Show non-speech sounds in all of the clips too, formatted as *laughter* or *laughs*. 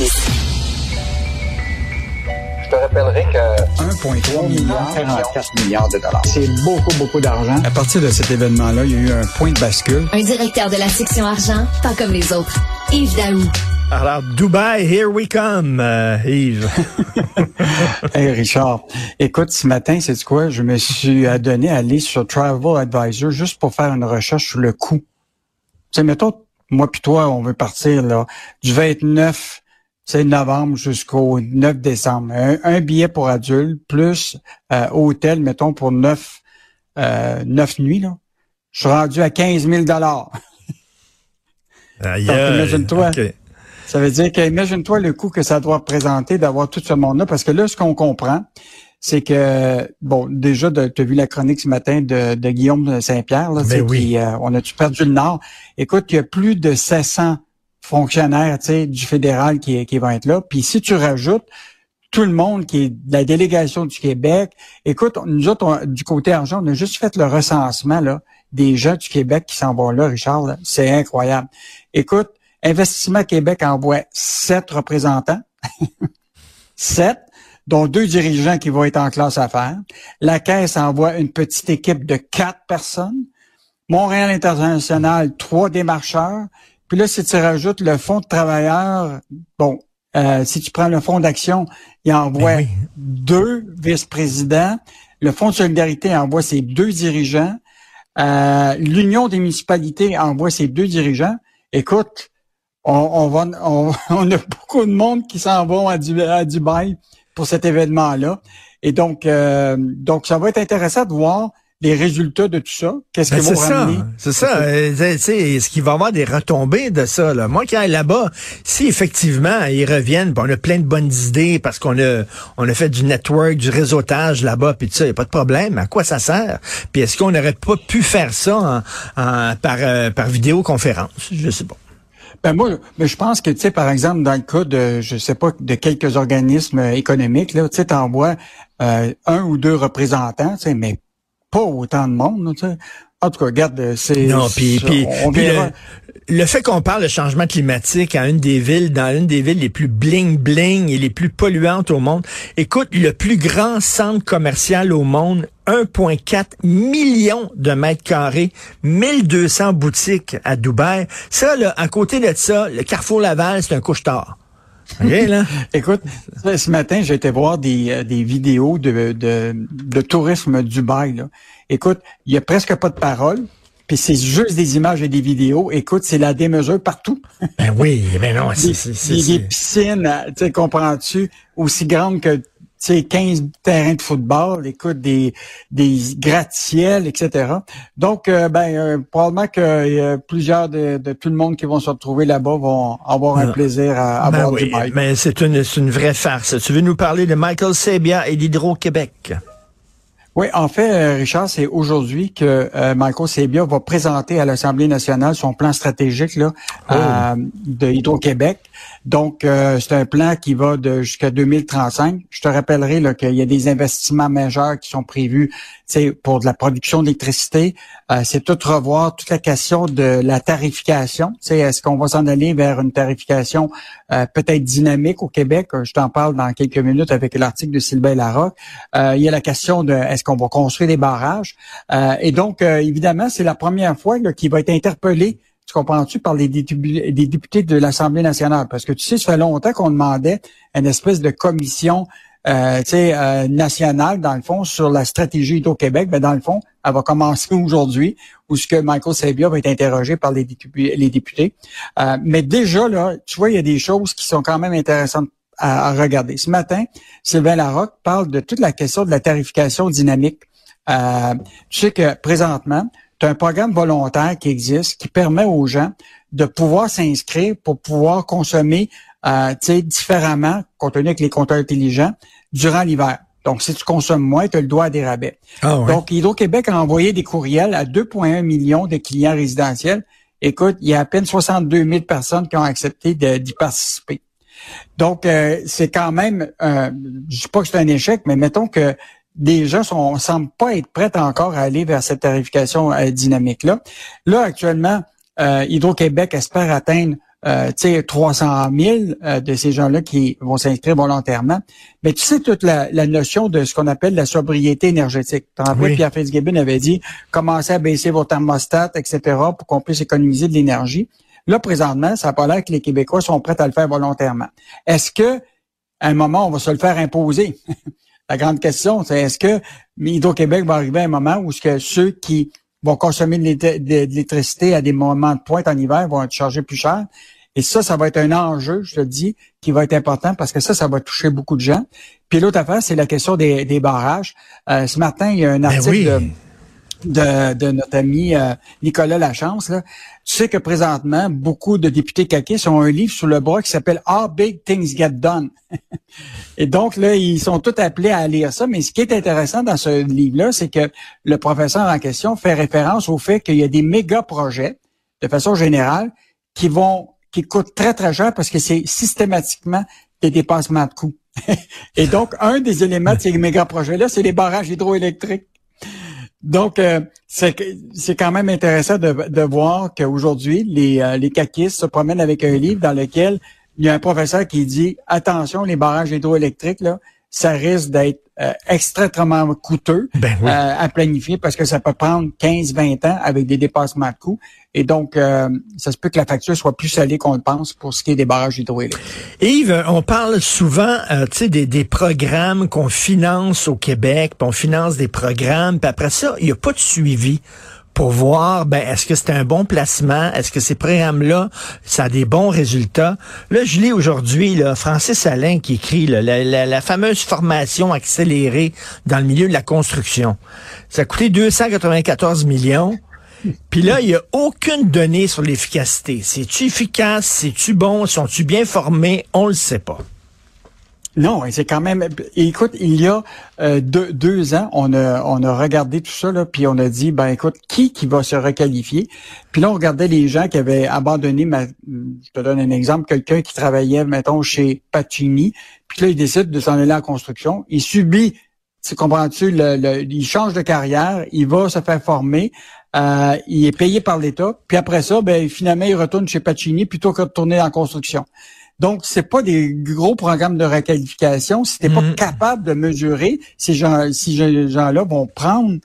Je te rappellerai que 1,3 milliard, 44 milliards de dollars. C'est beaucoup, beaucoup d'argent. À partir de cet événement-là, il y a eu un point de bascule. Un directeur de la section argent, pas comme les autres. Yves Daou. Alors, Dubaï, here we come, euh, Yves. *laughs* hey Richard, écoute, ce matin, c'est quoi? Je me suis donné à aller sur Travel Advisor juste pour faire une recherche sur le coût. Tu sais, mettons, moi puis toi, on veut partir là du 29 c'est novembre jusqu'au 9 décembre. Un, billet pour adultes plus euh, hôtel, mettons, pour neuf, euh, neuf nuits. Là. Je suis rendu à 15 000 Imagine-toi. Ça veut dire qu'imagine-toi le coût que ça doit représenter d'avoir tout ce monde-là, parce que là, ce qu'on comprend, c'est que, bon, déjà, tu as vu la chronique ce matin de, de Guillaume Saint-Pierre, là, ben oui. Euh, on a-tu perdu le Nord? Écoute, il y a plus de 700 fonctionnaires du fédéral qui, qui vont être là. Puis si tu rajoutes tout le monde qui est de la délégation du Québec, écoute, nous autres, du côté argent, on a juste fait le recensement là, des gens du Québec qui s'en vont là, Richard. C'est incroyable. Écoute, Investissement Québec envoie sept représentants. *laughs* sept dont deux dirigeants qui vont être en classe affaires. La Caisse envoie une petite équipe de quatre personnes. Montréal International, trois démarcheurs. Puis là, si tu rajoutes le fonds de travailleurs, bon, euh, si tu prends le fonds d'action, il envoie ben deux vice-présidents. Le fonds de solidarité envoie ses deux dirigeants. Euh, L'Union des municipalités envoie ses deux dirigeants. Écoute, on, va, *laughs* on, a beaucoup de monde qui s'en vont à, Dubaï pour cet événement-là. Et donc, euh, donc, ça va être intéressant de voir les résultats de tout ça? Qu'est-ce ben, qu'ils vont ramener? C'est ça. Euh, est-ce qu'il va y avoir des retombées de ça? Là? Moi qui aille là-bas, si effectivement ils reviennent, on a plein de bonnes idées parce qu'on a on a fait du network, du réseautage là-bas, puis tout ça, il n'y a pas de problème. À quoi ça sert? Puis est-ce qu'on n'aurait pas pu faire ça en, par, euh, par vidéoconférence? Je sais pas. Ben moi, mais je pense que, tu sais, par exemple, dans le cas de, je sais pas, de quelques organismes économiques, là, tu sais, t'envoies euh, un ou deux représentants, tu sais, mais pas autant de monde, tu sais. En tout cas, regarde, c'est. Non, puis, puis, le, fait qu'on parle de changement climatique à une des villes, dans une des villes les plus bling bling et les plus polluantes au monde. Écoute, le plus grand centre commercial au monde, 1,4 million de mètres carrés, 1200 boutiques à Dubaï. Ça, là, à côté de ça, le Carrefour Laval, c'est un couche-tard. Là. Écoute, ce matin, j'ai été voir des, euh, des vidéos de, de, de tourisme Dubaï. Là. Écoute, il y a presque pas de parole. Puis c'est juste des images et des vidéos. Écoute, c'est la démesure partout. Ben oui, ben non, *laughs* c'est... Des, des, piscines, tu sais, comprends-tu, aussi grandes que sais, 15 terrains de football, écoute, des, des gratte-ciels, etc. Donc, euh, ben, euh, probablement que euh, plusieurs de, tout le monde qui vont se retrouver là-bas vont avoir un ah. plaisir à, à ben du bike. Mais c'est une, une vraie farce. Tu veux nous parler de Michael Sabia et d'Hydro-Québec? Oui, en fait, Richard, c'est aujourd'hui que Michael Sabia va présenter à l'Assemblée nationale son plan stratégique là, oh. de Hydro-Québec. Donc, euh, c'est un plan qui va de jusqu'à 2035. Je te rappellerai qu'il y a des investissements majeurs qui sont prévus pour de la production d'électricité. Euh, c'est tout revoir toute la question de la tarification. Est-ce qu'on va s'en aller vers une tarification euh, peut-être dynamique au Québec? Je t'en parle dans quelques minutes avec l'article de Sylvain Larocque. il y a la question de est-ce qu'on va construire des barrages? et donc, évidemment, c'est la première fois qu'il va être interpellé tu comprends-tu, par les députés de l'Assemblée nationale? Parce que tu sais, ça fait longtemps qu'on demandait une espèce de commission euh, euh, nationale, dans le fond, sur la stratégie au Québec. Mais dans le fond, elle va commencer aujourd'hui, où ce que Michael Sabia va être interrogé par les, députés. Euh, mais déjà, là, tu vois, il y a des choses qui sont quand même intéressantes à, regarder. Ce matin, Sylvain Larocque parle de toute la question de la tarification dynamique. Euh, tu sais que présentement, tu un programme volontaire qui existe qui permet aux gens de pouvoir s'inscrire pour pouvoir consommer euh, différemment, compte tenu avec les compteurs intelligents, durant l'hiver. Donc, si tu consommes moins, tu as le droit à des rabais. Ah Donc, Hydro-Québec a envoyé des courriels à 2,1 millions de clients résidentiels. Écoute, il y a à peine 62 000 personnes qui ont accepté d'y participer. Donc, euh, c'est quand même, euh, je dis pas que c'est un échec, mais mettons que des gens sont, semblent pas être prêts encore à aller vers cette tarification euh, dynamique-là. Là, actuellement, euh, Hydro-Québec espère atteindre euh, 300 000 euh, de ces gens-là qui vont s'inscrire volontairement. Mais tu sais toute la, notion de ce qu'on appelle la sobriété énergétique. Tu rappelles, Pierre Fitzgibbon avait dit commencez à baisser vos thermostats, etc., pour qu'on puisse économiser de l'énergie. Là, présentement, ça n'a pas l'air que les Québécois sont prêts à le faire volontairement. Est-ce que à un moment, on va se le faire imposer? *laughs* la grande question, c'est est-ce que Hydro-Québec va arriver à un moment où ce que ceux qui vont consommer de l'électricité à des moments de pointe en hiver vont être chargés plus cher? Et ça, ça va être un enjeu, je te dis, qui va être important parce que ça, ça va toucher beaucoup de gens. Puis l'autre affaire, c'est la question des, barrages. Euh, ce matin, il y a un ben article de, de, notre ami euh, Nicolas Lachance. Là. Tu sais que présentement, beaucoup de députés caquistes ont un livre sur le bras qui s'appelle How Big Things Get Done. *laughs* Et donc, là, ils sont tous appelés à lire ça. Mais ce qui est intéressant dans ce livre-là, c'est que le professeur en question fait référence au fait qu'il y a des méga projets, de façon générale, qui vont qui coûtent très, très cher parce que c'est systématiquement des dépassements de coûts. *laughs* Et donc, un des éléments de ces méga projets-là, c'est les barrages hydroélectriques. Donc, euh, c'est quand même intéressant de, de voir qu'aujourd'hui, les, euh, les caquistes se promènent avec un livre dans lequel il y a un professeur qui dit attention, les barrages hydroélectriques, là, ça risque d'être euh, extrêmement coûteux ben euh, à planifier parce que ça peut prendre 15-20 ans avec des dépassements de coûts. Et donc, euh, ça se peut que la facture soit plus salée qu'on le pense pour ce qui est des barrages hydroélectriques. Yves, on parle souvent des, des programmes qu'on finance au Québec, puis on finance des programmes, puis après ça, il n'y a pas de suivi pour voir ben est-ce que c'est un bon placement, est-ce que ces programmes-là, ça a des bons résultats? Là, je lis aujourd'hui là, Francis Alain qui écrit la, fameuse formation accélérée dans le milieu de la construction. Ça a coûté 294 millions. Puis là, il n'y a aucune donnée sur l'efficacité. C'est-tu efficace? C'est-tu bon? Sont-tu bien formés? On le sait pas. Non, c'est quand même. Écoute, il y a euh, deux, ans, on a, on a regardé tout ça, là, puis on a dit, ben écoute, qui qui va se requalifier? Puis là, on regardait les gens qui avaient abandonné. Ma, je te donne un exemple, quelqu'un qui travaillait, mettons, chez Pacini, puis là, il décide de s'en aller en construction. Il subit, tu comprends-tu, le, il change de carrière, il va se faire former. Euh, il est payé par l'État, puis après ça, ben finalement, il retourne chez Pacini plutôt que de tourner en construction. Donc, c'est pas des gros programmes de requalification. Si t'es pas mm-hmm. capable de mesurer, ces gens, ces gens-là vont prendre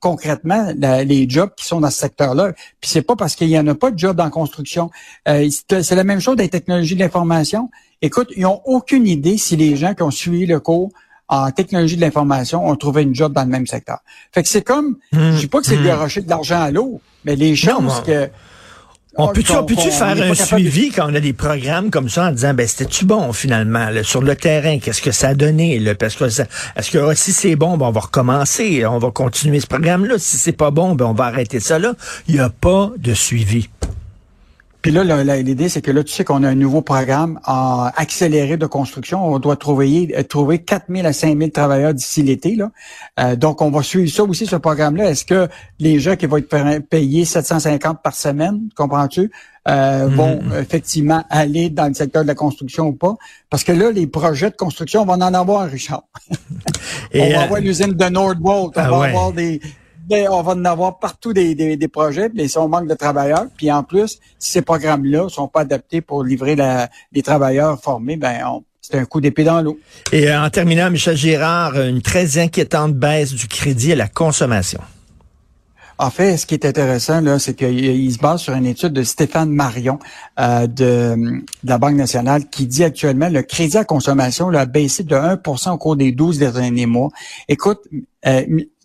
concrètement les jobs qui sont dans ce secteur-là. Puis c'est pas parce qu'il y en a pas de jobs en construction. Euh, c'est la même chose des technologies de l'information. Écoute, ils ont aucune idée si les gens qui ont suivi le cours en technologie de l'information ont trouvé une job dans le même secteur. Fait que c'est comme, mm-hmm. je dis pas que c'est de mm-hmm. de l'argent à l'eau, mais les chances que on peut-tu, faire un suivi quand on a des programmes comme ça en disant ben c'était-tu bon finalement sur le terrain? Qu'est-ce que ça a donné là, parce que est-ce que ah, si c'est bon ben, on va recommencer on va continuer ce programme là si c'est pas bon ben on va arrêter ça là. Il n'y a pas de suivi puis là, l'idée, c'est que là, tu sais qu'on a un nouveau programme en accéléré de construction. On doit trouver, euh, trouver 4 000 à 5 000 travailleurs d'ici l'été. Là. Euh, donc, on va suivre ça aussi, ce programme-là. Est-ce que les gens qui vont être payés 750 par semaine, comprends-tu, euh, mm-hmm. vont effectivement aller dans le secteur de la construction ou pas? Parce que là, les projets de construction, on va en avoir, Richard. *laughs* on va avoir l'usine de Nordvolt, on ah va avoir des ben, on va en avoir partout des, des, projets, mais si on manque de travailleurs, puis en plus, si ces programmes-là sont pas adaptés pour livrer la, les travailleurs formés, ben c'est un coup d'épée dans l'eau. Et euh, en terminant, Michel Girard, une très inquiétante baisse du crédit à la consommation. En fait, ce qui est intéressant, là, c'est qu'il se base sur une étude de Stéphane Marion euh, de, la Banque nationale qui dit actuellement le crédit à consommation là, a baissé de 1% au cours des 12 derniers mois. Écoute, euh,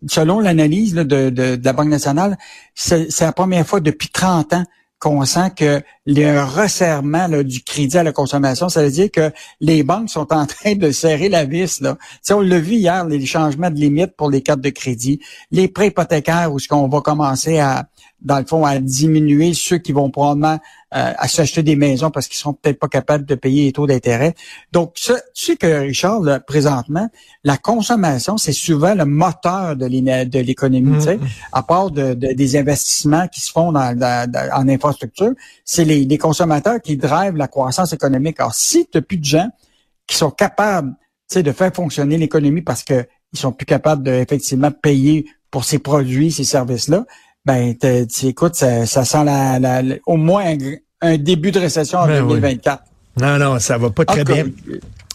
selon l'analyse de, de, de, la Banque nationale, c'est la première fois depuis 30 ans qu'on sent que le resserrement du crédit à la consommation, ça veut dire que les banques sont en *laughs* train de serrer la vis. Là. on l'a vu hier, les changements de limites pour les cartes de crédit, les prêts hypothécaires où ce qu'on va commencer à, dans le fond, à diminuer ceux qui vont probablement euh, à s'acheter des maisons parce qu'ils sont peut-être pas capables de payer les taux d'intérêt. Donc, tu sais que, Richard, présentement, la consommation, c'est souvent le moteur de l'économie. Mm-hmm. À part de, des investissements qui se font dans, en infrastructure, c'est les, les, consommateurs qui drivent la croissance économique. Alors, si tu n'as plus de gens qui sont capables de faire fonctionner l'économie parce qu'ils sont plus capables de effectivement payer pour ces produits, ces services-là, ben tu écoutes, ça, ça sent la, au moins un début de récession en 2024. Ben non, non, ça va pas très bien.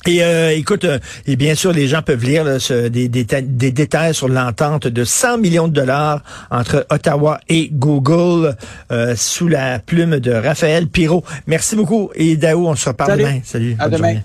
Et euh, écoute, euh, et bien sûr, les gens peuvent lire des, détails sur l'entente de 100 millions de dollars entre Ottawa et Google euh, sous la plume de Raphaël Pirot. Merci beaucoup. Et Daou, on se reparle demain. Salut. À demain.